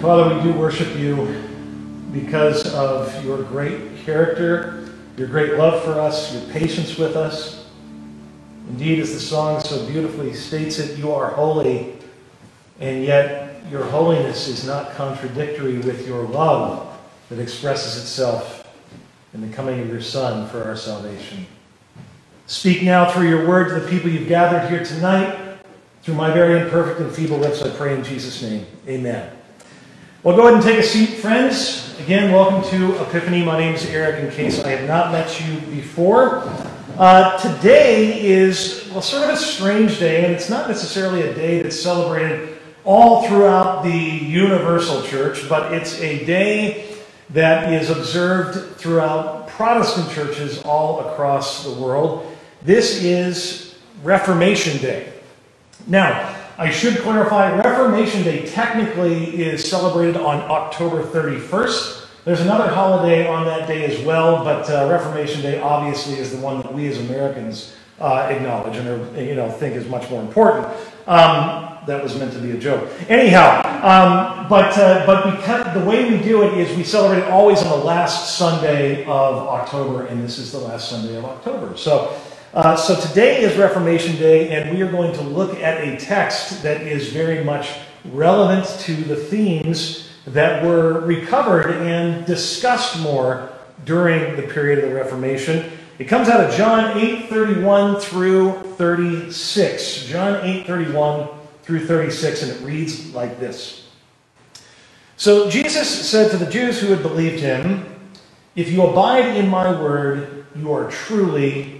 Father, we do worship you because of your great character, your great love for us, your patience with us. Indeed, as the song so beautifully states it, you are holy, and yet your holiness is not contradictory with your love that expresses itself in the coming of your Son for our salvation. Speak now through your word to the people you've gathered here tonight. Through my very imperfect and feeble lips, I pray in Jesus' name. Amen. Well, go ahead and take a seat, friends. Again, welcome to Epiphany. My name is Erick, in case I have not met you before. Uh, today is, well, sort of a strange day, and it's not necessarily a day that's celebrated all throughout the universal church, but it's a day that is observed throughout Protestant churches all across the world. This is Reformation Day. Now, I should clarify Reformation Day technically is celebrated on October 31st. There's another holiday on that day as well, but uh, Reformation Day obviously is the one that we as Americans uh, acknowledge and are, you know think is much more important. Um, that was meant to be a joke. Anyhow, um, but uh, but because the way we do it is we celebrate always on the last Sunday of October, and this is the last Sunday of October. So uh, so today is Reformation Day, and we are going to look at a text that is very much relevant to the themes that were recovered and discussed more during the period of the Reformation. It comes out of John 8:31 through 36. John 8:31 through 36, and it reads like this. So Jesus said to the Jews who had believed him, If you abide in my word, you are truly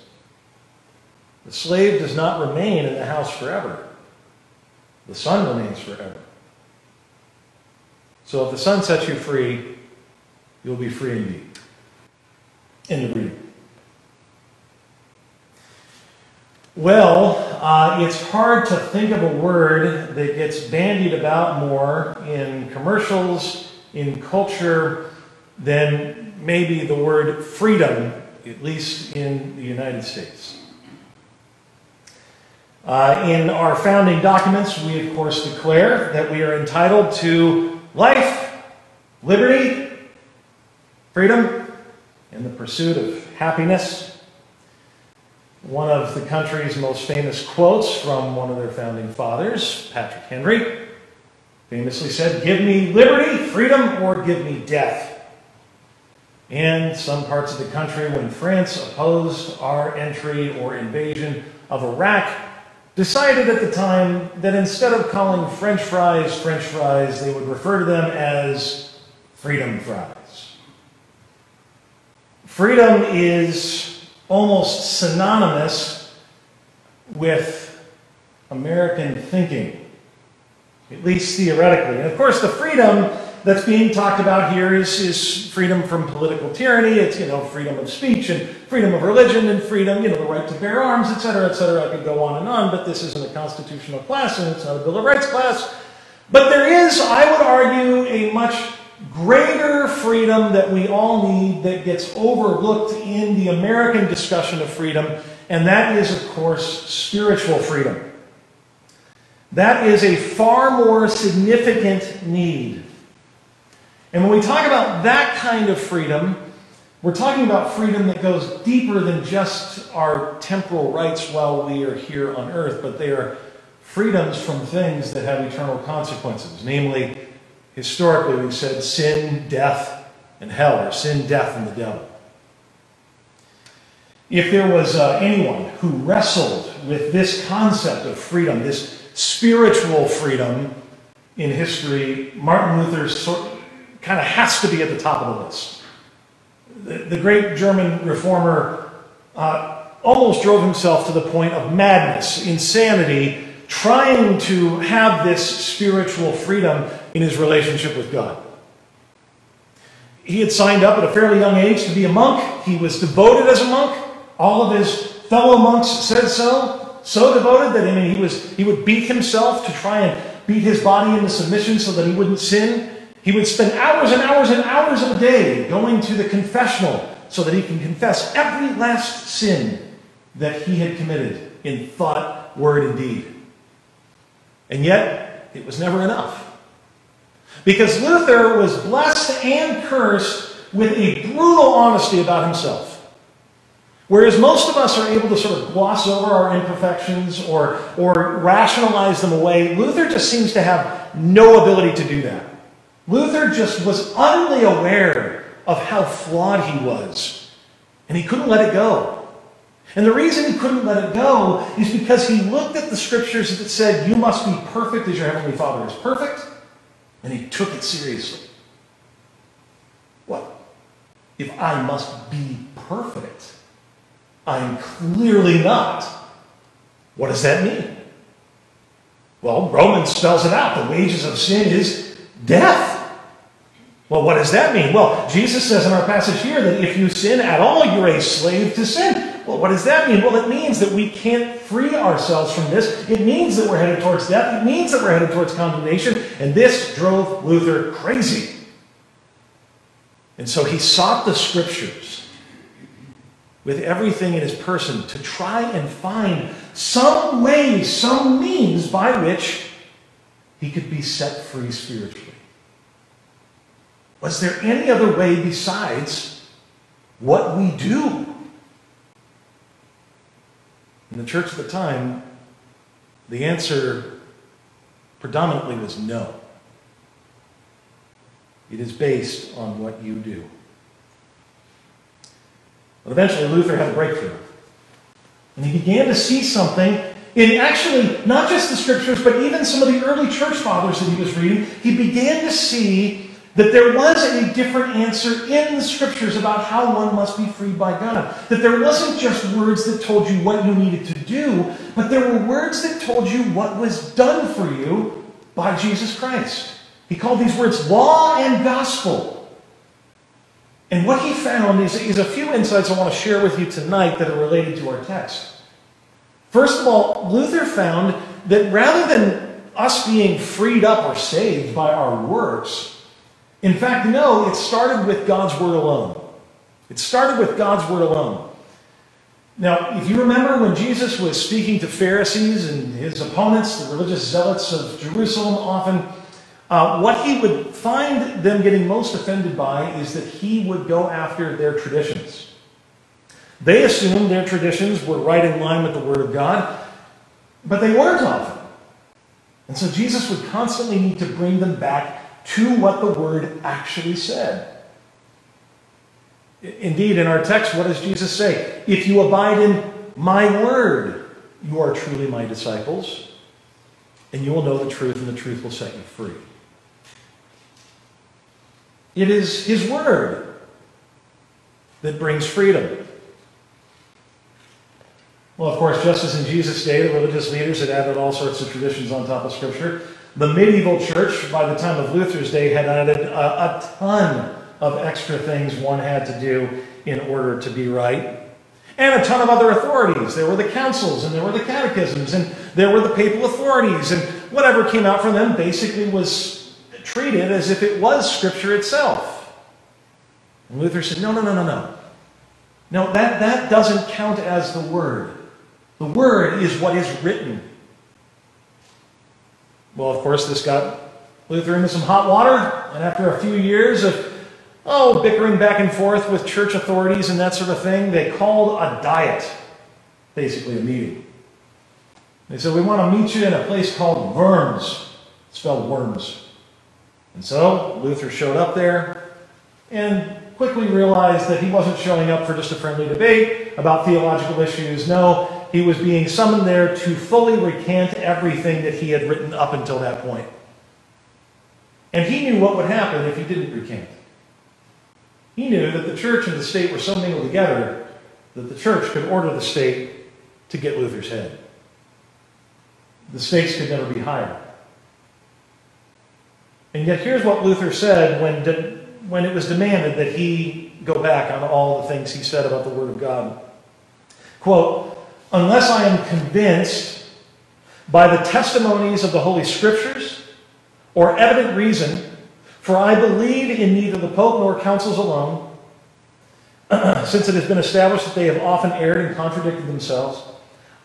The slave does not remain in the house forever. The Son remains forever. So if the Son sets you free, you'll be free indeed. End of reading. Well, uh, it's hard to think of a word that gets bandied about more in commercials, in culture, than maybe the word freedom, at least in the United States. Uh, in our founding documents, we of course declare that we are entitled to life, liberty, freedom, and the pursuit of happiness. One of the country's most famous quotes from one of their founding fathers, Patrick Henry, famously said, Give me liberty, freedom, or give me death. And some parts of the country, when France opposed our entry or invasion of Iraq, decided at the time that instead of calling French fries French fries, they would refer to them as freedom fries. Freedom is almost synonymous with American thinking, at least theoretically. And of course, the freedom that's being talked about here is, is freedom from political tyranny. It's, you know, freedom of speech and freedom of religion and freedom, you know, the right to bear arms, et cetera, et cetera. I could go on and on, but this isn't a constitutional class and it's not a Bill of Rights class. But there is, I would argue, a much greater freedom that we all need that gets overlooked in the American discussion of freedom, and that is, of course, spiritual freedom. That is a far more significant need and when we talk about that kind of freedom, we're talking about freedom that goes deeper than just our temporal rights while we are here on earth, but they are freedoms from things that have eternal consequences. Namely, historically, we've said sin, death, and hell, or sin, death, and the devil. If there was uh, anyone who wrestled with this concept of freedom, this spiritual freedom in history, Martin Luther's kind of has to be at the top of the list. The, the great German reformer uh, almost drove himself to the point of madness, insanity, trying to have this spiritual freedom in his relationship with God. he had signed up at a fairly young age to be a monk. He was devoted as a monk. All of his fellow monks said so. So devoted that I mean, he, was, he would beat himself to try and beat his body into submission so that he wouldn't sin. He would spend hours and hours and hours of a day going to the confessional so that he can confess every last sin that he had committed in thought, word, and deed. And yet, it was never enough. Because Luther was blessed and cursed with a brutal honesty about himself. Whereas most of us are able to sort of gloss over our imperfections or, or rationalize them away, Luther just seems to have no ability to do that. Luther just was utterly aware of how flawed he was, and he couldn't let it go. And the reason he couldn't let it go is because he looked at the scriptures that said, You must be perfect as your heavenly Father is perfect, and he took it seriously. What? If I must be perfect, I'm clearly not. What does that mean? Well, Romans spells it out. The wages of sin is death. Well, what does that mean? Well, Jesus says in our passage here that if you sin at all, you're a slave to sin. Well, what does that mean? Well, it means that we can't free ourselves from this. It means that we're headed towards death. It means that we're headed towards condemnation. And this drove Luther crazy. And so he sought the scriptures with everything in his person to try and find some way, some means by which he could be set free spiritually. Was there any other way besides what we do? In the church at the time, the answer predominantly was no. It is based on what you do. But eventually, Luther had a breakthrough. And he began to see something in actually not just the scriptures, but even some of the early church fathers that he was reading. He began to see that there was a different answer in the scriptures about how one must be freed by God. That there wasn't just words that told you what you needed to do, but there were words that told you what was done for you by Jesus Christ. He called these words law and gospel. And what he found is, is a few insights I want to share with you tonight that are related to our text. First of all, Luther found that rather than us being freed up or saved by our works, in fact, no, it started with God's word alone. It started with God's word alone. Now, if you remember when Jesus was speaking to Pharisees and his opponents, the religious zealots of Jerusalem, often, uh, what he would find them getting most offended by is that he would go after their traditions. They assumed their traditions were right in line with the Word of God, but they weren't often. And so Jesus would constantly need to bring them back to what the word actually said. Indeed, in our text, what does Jesus say? If you abide in my word, you are truly my disciples, and you will know the truth, and the truth will set you free. It is his word that brings freedom. Well, of course, just as in Jesus' day, the religious leaders had added all sorts of traditions on top of Scripture, the medieval church, by the time of Luther's day, had added a, a ton of extra things one had to do in order to be right. And a ton of other authorities. There were the councils, and there were the catechisms, and there were the papal authorities, and whatever came out from them basically was treated as if it was Scripture itself. And Luther said, no, no, no, no, no. No, that, that doesn't count as the Word. The Word is what is written. Well, of course, this got Luther into some hot water, and after a few years of oh, bickering back and forth with church authorities and that sort of thing, they called a diet, basically a meeting. They said, We want to meet you in a place called Worms, spelled worms. And so Luther showed up there and quickly realized that he wasn't showing up for just a friendly debate about theological issues. No, he was being summoned there to fully recant everything that he had written up until that point. And he knew what would happen if he didn't recant. He knew that the church and the state were so mingled together that the church could order the state to get Luther's head. The stakes could never be higher. And yet, here's what Luther said when, when it was demanded that he go back on all the things he said about the Word of God. Quote, unless I am convinced by the testimonies of the Holy Scriptures or evident reason, for I believe in neither the Pope nor councils alone, since it has been established that they have often erred and contradicted themselves,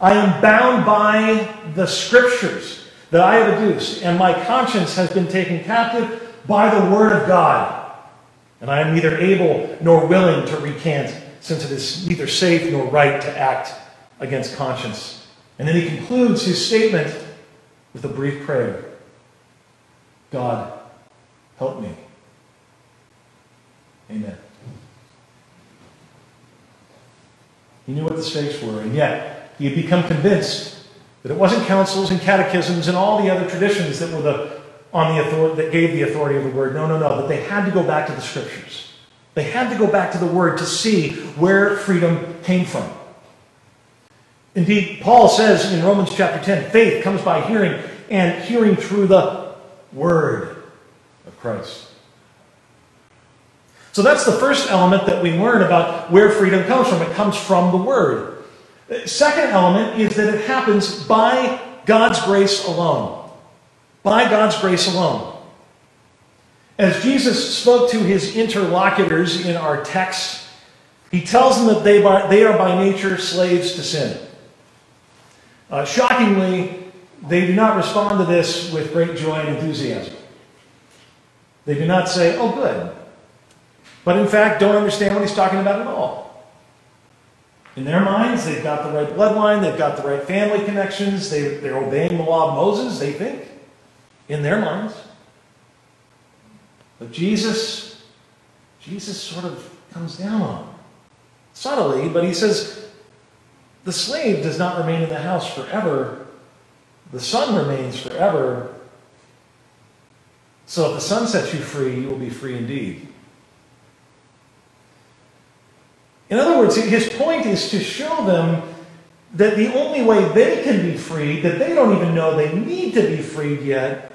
I am bound by the Scriptures that I have adduced, and my conscience has been taken captive by the Word of God. And I am neither able nor willing to recant, since it is neither safe nor right to act against conscience. And then he concludes his statement with a brief prayer God, help me. Amen. He knew what the stakes were, and yet he had become convinced that it wasn't councils and catechisms and all the other traditions that were the on the authority that gave the authority of the word. No, no, no. That they had to go back to the scriptures. They had to go back to the word to see where freedom came from. Indeed, Paul says in Romans chapter 10, faith comes by hearing, and hearing through the word of Christ. So that's the first element that we learn about where freedom comes from. It comes from the word. Second element is that it happens by God's grace alone. By God's grace alone. As Jesus spoke to his interlocutors in our text, he tells them that they, they are by nature slaves to sin. Uh, shockingly, they do not respond to this with great joy and enthusiasm. They do not say, oh, good. But in fact, don't understand what he's talking about at all. In their minds, they've got the right bloodline, they've got the right family connections, they, they're obeying the law of Moses, they think, in their minds. But Jesus, Jesus sort of comes down on them. Subtly, but he says, the slave does not remain in the house forever. The son remains forever. So if the son sets you free, you will be free indeed. In other words, his point is to show them that the only way they can be freed, that they don't even know they need to be freed yet,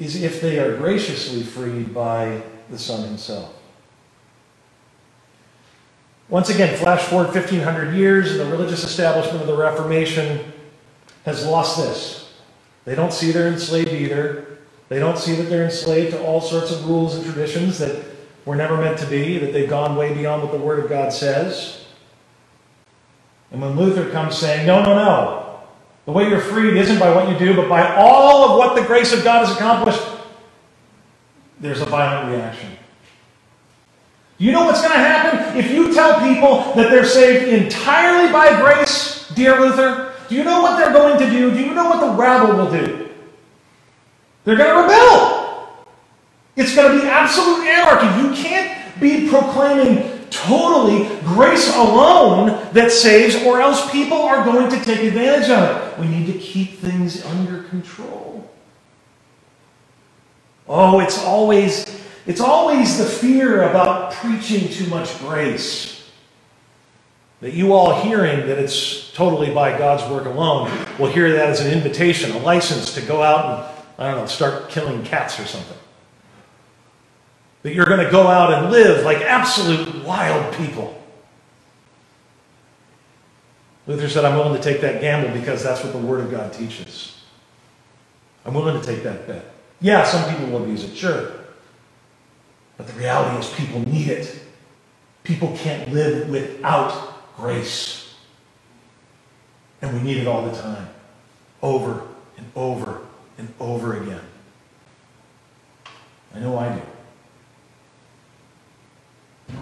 is if they are graciously freed by the Son himself. Once again, flash forward 1500 years, and the religious establishment of the Reformation has lost this. They don't see they're enslaved either. They don't see that they're enslaved to all sorts of rules and traditions that were never meant to be, that they've gone way beyond what the Word of God says. And when Luther comes saying, no, no, no, the way you're freed isn't by what you do, but by all of what the grace of God has accomplished. There's a violent reaction. You know what's going to happen if you tell people that they're saved entirely by grace, dear Luther? Do you know what they're going to do? Do you know what the rabble will do? They're going to rebel. It's going to be absolute anarchy. You can't be proclaiming totally grace alone that saves, or else people are going to take advantage of it. We need to keep things under control. Oh, it's always it's always the fear about preaching too much grace. That you all hearing that it's totally by God's work alone will hear that as an invitation, a license to go out and, I don't know, start killing cats or something. That you're going to go out and live like absolute wild people. Luther said, I'm willing to take that gamble because that's what the Word of God teaches. I'm willing to take that bet. Yeah, some people will abuse it, sure. But the reality is, people need it. People can't live without grace. And we need it all the time, over and over and over again. I know I do.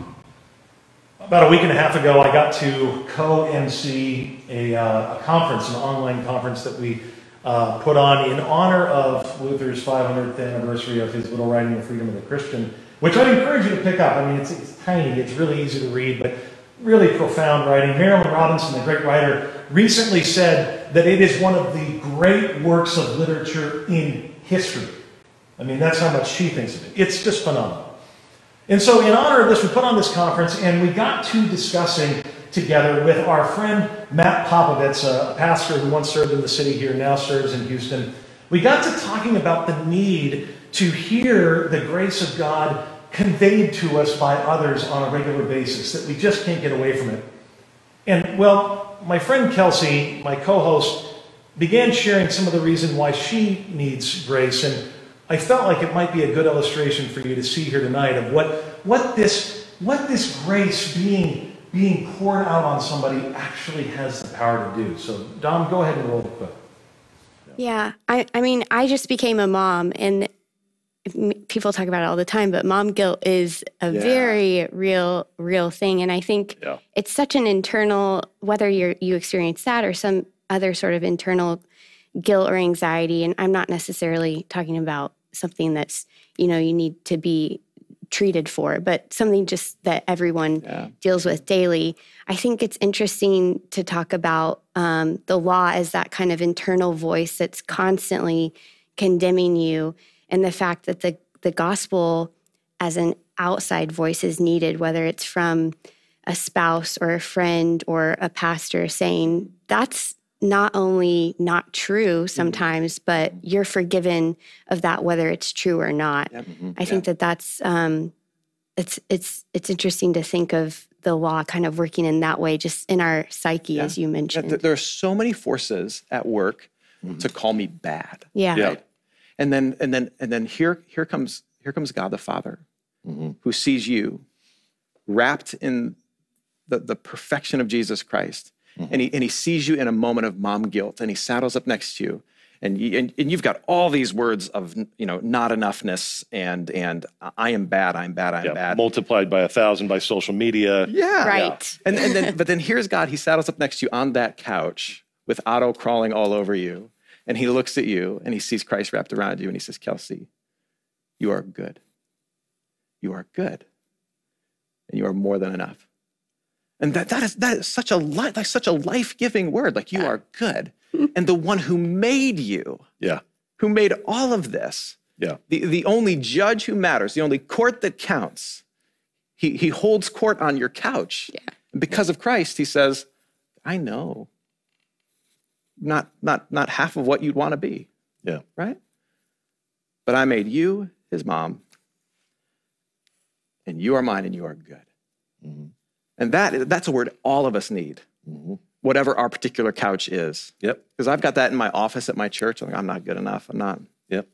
About a week and a half ago, I got to co MC a, uh, a conference, an online conference that we uh, put on in honor of Luther's 500th anniversary of his little writing, The Freedom of the Christian, which I'd encourage you to pick up. I mean, it's, it's tiny, it's really easy to read, but really profound writing. Marilynne Robinson, the great writer, recently said that it is one of the great works of literature in history. I mean, that's how much she thinks of it. It's just phenomenal. And so, in honor of this, we put on this conference and we got to discussing together with our friend Matt Popovits, a pastor who once served in the city here, now serves in Houston. We got to talking about the need to hear the grace of God conveyed to us by others on a regular basis, that we just can't get away from it. And, well, my friend Kelsey, my co host, began sharing some of the reason why she needs grace. And I felt like it might be a good illustration for you to see here tonight of what, what, this, what this grace being, being poured out on somebody actually has the power to do. So, Dom, go ahead and roll the clip. Yeah, I, I mean, I just became a mom, and people talk about it all the time, but mom guilt is a yeah. very real, real thing. And I think yeah. it's such an internal, whether you you experience that or some other sort of internal guilt or anxiety. And I'm not necessarily talking about something that's, you know, you need to be treated for, but something just that everyone yeah. deals with daily. I think it's interesting to talk about um, the law as that kind of internal voice that's constantly condemning you and the fact that the, the gospel as an outside voice is needed, whether it's from a spouse or a friend or a pastor saying, that's not only not true mm-hmm. sometimes, mm-hmm. but you're forgiven of that, whether it's true or not. Yep. Mm-hmm. I think yeah. that that's um, it's it's it's interesting to think of the law kind of working in that way, just in our psyche, yeah. as you mentioned. There are so many forces at work mm-hmm. to call me bad. Yeah. yeah. Right? And then and then and then here here comes here comes God the Father, mm-hmm. who sees you wrapped in the, the perfection of Jesus Christ. Mm-hmm. And, he, and he sees you in a moment of mom guilt and he saddles up next to you and, you, and, and you've got all these words of you know not enoughness and and I am bad, I'm bad, I'm yeah, bad, multiplied by a thousand by social media. Yeah, right. Yeah. And and then but then here's God. He saddles up next to you on that couch with Otto crawling all over you, and he looks at you and he sees Christ wrapped around you and he says, Kelsey, you are good. You are good. And you are more than enough. And that, that, is, that is such a like such a life-giving word. Like you are good. and the one who made you, yeah, who made all of this, yeah, the, the only judge who matters, the only court that counts, he, he holds court on your couch. Yeah. Because of Christ, he says, I know not not not half of what you'd want to be. Yeah. Right? But I made you his mom, and you are mine, and you are good. Mm-hmm. And that that's a word all of us need. Mm-hmm. Whatever our particular couch is. Yep. Because I've got that in my office at my church. I'm like, I'm not good enough. I'm not. Yep.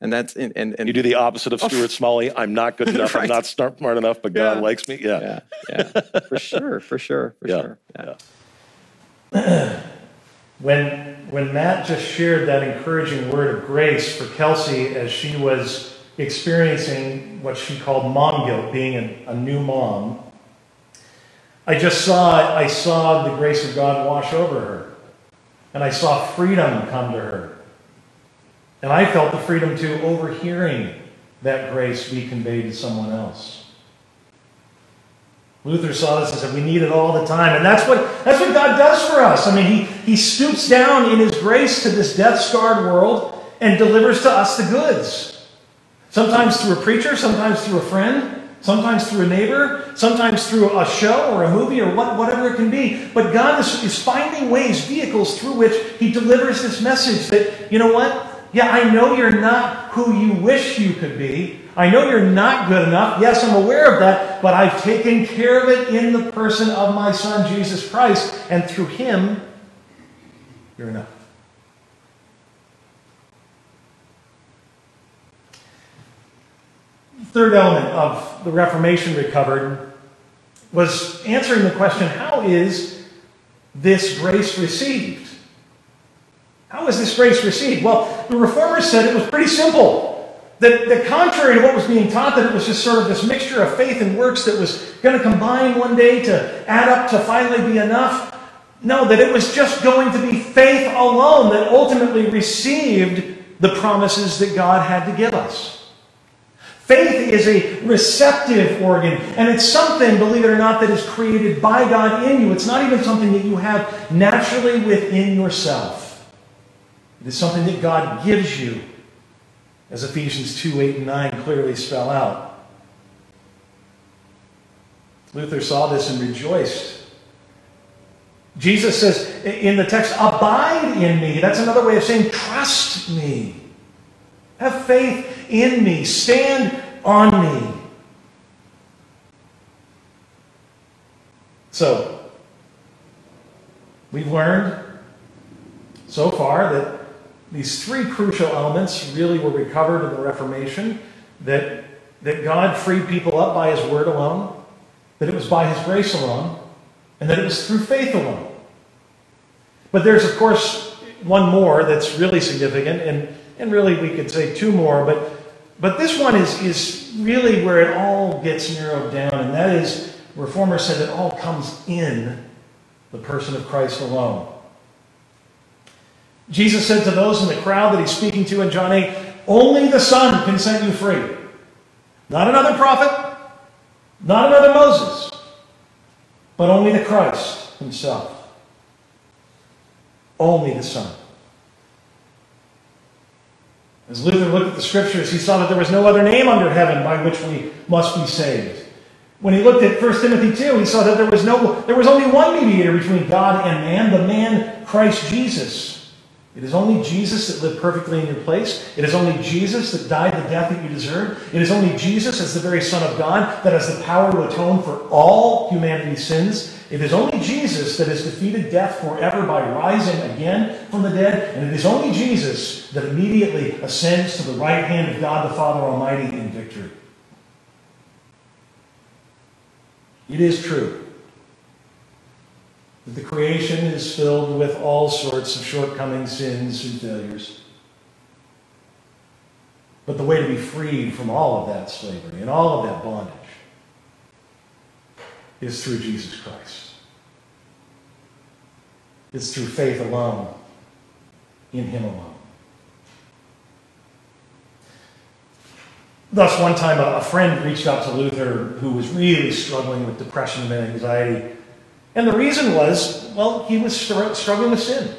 And that's and, and, and you do the opposite of Stuart oh. Smalley. I'm not good enough. right. I'm not smart enough, but God yeah. likes me. Yeah. Yeah. Yeah. for sure. For sure. For yeah. sure. Yeah. yeah. When, when Matt just shared that encouraging word of grace for Kelsey as she was experiencing what she called mom guilt, being a, a new mom, I just saw I saw the grace of God wash over her. And I saw freedom come to her. And I felt the freedom to overhearing that grace be conveyed to someone else. Luther saw this and said, we need it all the time. And that's what, that's what God does for us. I mean, he, he stoops down in His grace to this death scarred world and delivers to us the goods. Sometimes through a preacher, sometimes through a friend, sometimes through a neighbor, sometimes through a show or a movie or what, whatever it can be. But God is, is finding ways, vehicles through which He delivers this message that, you know what? Yeah, I know you're not who you wish you could be. I know you're not good enough. Yes, I'm aware of that, but I've taken care of it in the person of my Son, Jesus Christ, and through Him, you're enough. Third element of the Reformation recovered was answering the question how is this grace received? How is this grace received? Well, the Reformers said it was pretty simple. That, that contrary to what was being taught, that it was just sort of this mixture of faith and works that was going to combine one day to add up to finally be enough. No, that it was just going to be faith alone that ultimately received the promises that God had to give us. Faith is a receptive organ, and it's something, believe it or not, that is created by God in you. It's not even something that you have naturally within yourself. It is something that God gives you as Ephesians 2 8 and 9 clearly spell out. Luther saw this and rejoiced. Jesus says in the text, Abide in me. That's another way of saying, Trust me. Have faith in me, stand on me. So, we've learned so far that these three crucial elements really were recovered in the Reformation that, that God freed people up by His word alone, that it was by His grace alone, and that it was through faith alone. But there's, of course, one more that's really significant, and, and really we could say two more, but, but this one is, is really where it all gets narrowed down, and that is, Reformers said it all comes in the person of Christ alone. Jesus said to those in the crowd that he's speaking to in John 8, Only the Son can set you free. Not another prophet, not another Moses, but only the Christ himself. Only the Son. As Luther looked at the scriptures, he saw that there was no other name under heaven by which we must be saved. When he looked at 1 Timothy 2, he saw that there was, no, there was only one mediator between God and man, the man Christ Jesus. It is only Jesus that lived perfectly in your place. It is only Jesus that died the death that you deserve. It is only Jesus, as the very Son of God, that has the power to atone for all humanity's sins. It is only Jesus that has defeated death forever by rising again from the dead. And it is only Jesus that immediately ascends to the right hand of God the Father Almighty in victory. It is true the creation is filled with all sorts of shortcomings, sins, and failures. But the way to be freed from all of that slavery and all of that bondage is through Jesus Christ. It's through faith alone, in Him alone. Thus, one time a friend reached out to Luther who was really struggling with depression and anxiety. And the reason was, well, he was struggling with sin.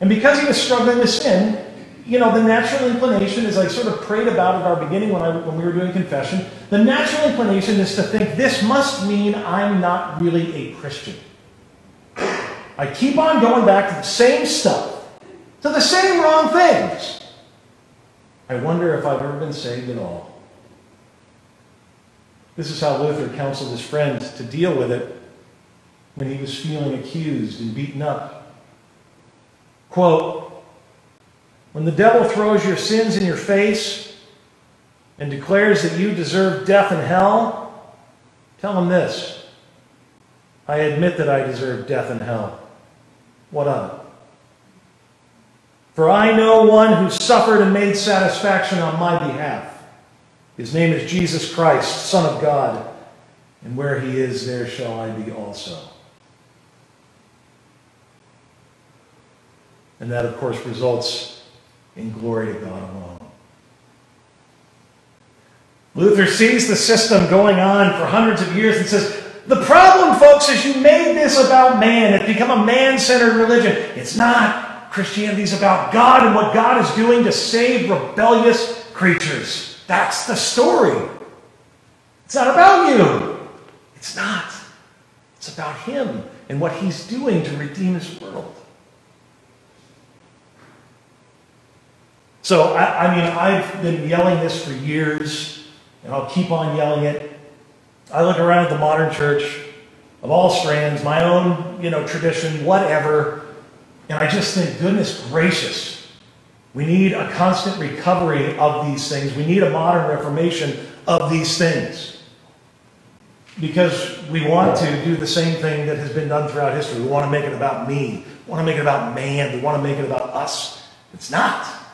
And because he was struggling with sin, you know, the natural inclination, as I sort of prayed about at our beginning when, I, when we were doing confession, the natural inclination is to think this must mean I'm not really a Christian. I keep on going back to the same stuff, to the same wrong things. I wonder if I've ever been saved at all. This is how Luther counseled his friends to deal with it when he was feeling accused and beaten up. Quote, when the devil throws your sins in your face and declares that you deserve death and hell, tell him this I admit that I deserve death and hell. What of it? For I know one who suffered and made satisfaction on my behalf. His name is Jesus Christ, Son of God, and where he is, there shall I be also. And that, of course, results in glory to God alone. Luther sees the system going on for hundreds of years and says, The problem, folks, is you made this about man. It's become a man centered religion. It's not. Christianity is about God and what God is doing to save rebellious creatures. That's the story. It's not about you. It's not. It's about Him and what He's doing to redeem His world. So, I, I, mean, I've been yelling this for years, and I'll keep on yelling it. I look around at the modern church of all strands, my own, you know, tradition, whatever, and I just think, goodness gracious, we need a constant recovery of these things. We need a modern reformation of these things. Because we want to do the same thing that has been done throughout history. We want to make it about me. We want to make it about man. We want to make it about us. It's not.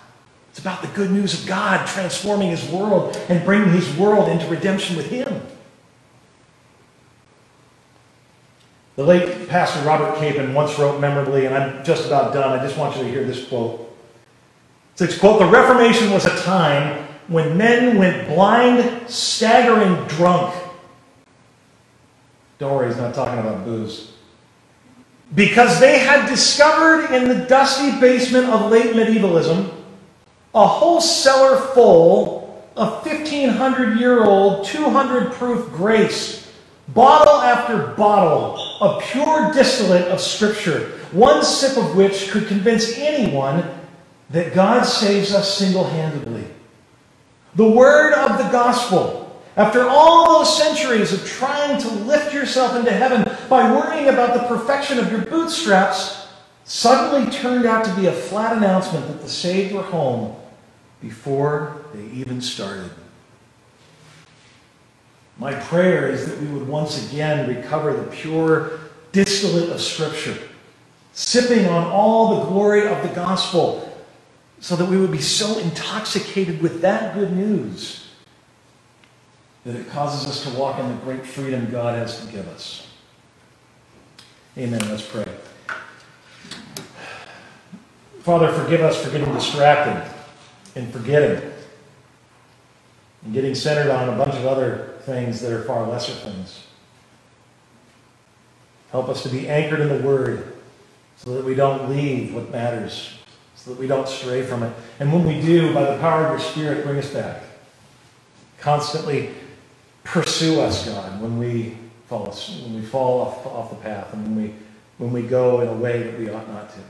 It's about the good news of God transforming his world and bringing his world into redemption with him. The late Pastor Robert Capon once wrote memorably, and I'm just about done. I just want you to hear this quote. It says, quote, The Reformation was a time when men went blind, staggering drunk. Don't worry, he's not talking about booze. Because they had discovered in the dusty basement of late medievalism a whole cellar full of 1500 year old, 200 proof grace, bottle after bottle of pure distillate of Scripture, one sip of which could convince anyone that God saves us single handedly. The word of the gospel. After all those centuries of trying to lift yourself into heaven by worrying about the perfection of your bootstraps, suddenly turned out to be a flat announcement that the saved were home before they even started. My prayer is that we would once again recover the pure distillate of Scripture, sipping on all the glory of the gospel, so that we would be so intoxicated with that good news that it causes us to walk in the great freedom God has to give us. Amen. Let's pray. Father, forgive us for getting distracted and forgetting and getting centered on a bunch of other things that are far lesser things. Help us to be anchored in the Word so that we don't leave what matters, so that we don't stray from it. And when we do, by the power of your Spirit, bring us back. Constantly pursue us, God, when we fall, when we fall off, off the path and when we, when we go in a way that we ought not to.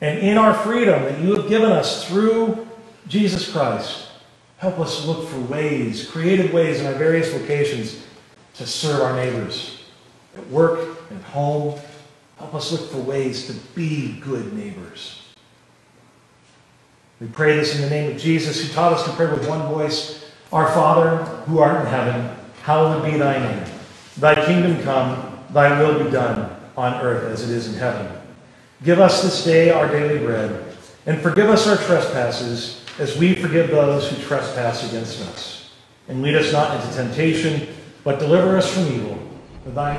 And in our freedom that you have given us through Jesus Christ, help us look for ways, creative ways in our various locations to serve our neighbors at work, at home. Help us look for ways to be good neighbors. We pray this in the name of Jesus, who taught us to pray with one voice Our Father, who art in heaven, hallowed be thy name. Thy kingdom come, thy will be done, on earth as it is in heaven. Give us this day our daily bread, and forgive us our trespasses, as we forgive those who trespass against us. And lead us not into temptation, but deliver us from evil. For thine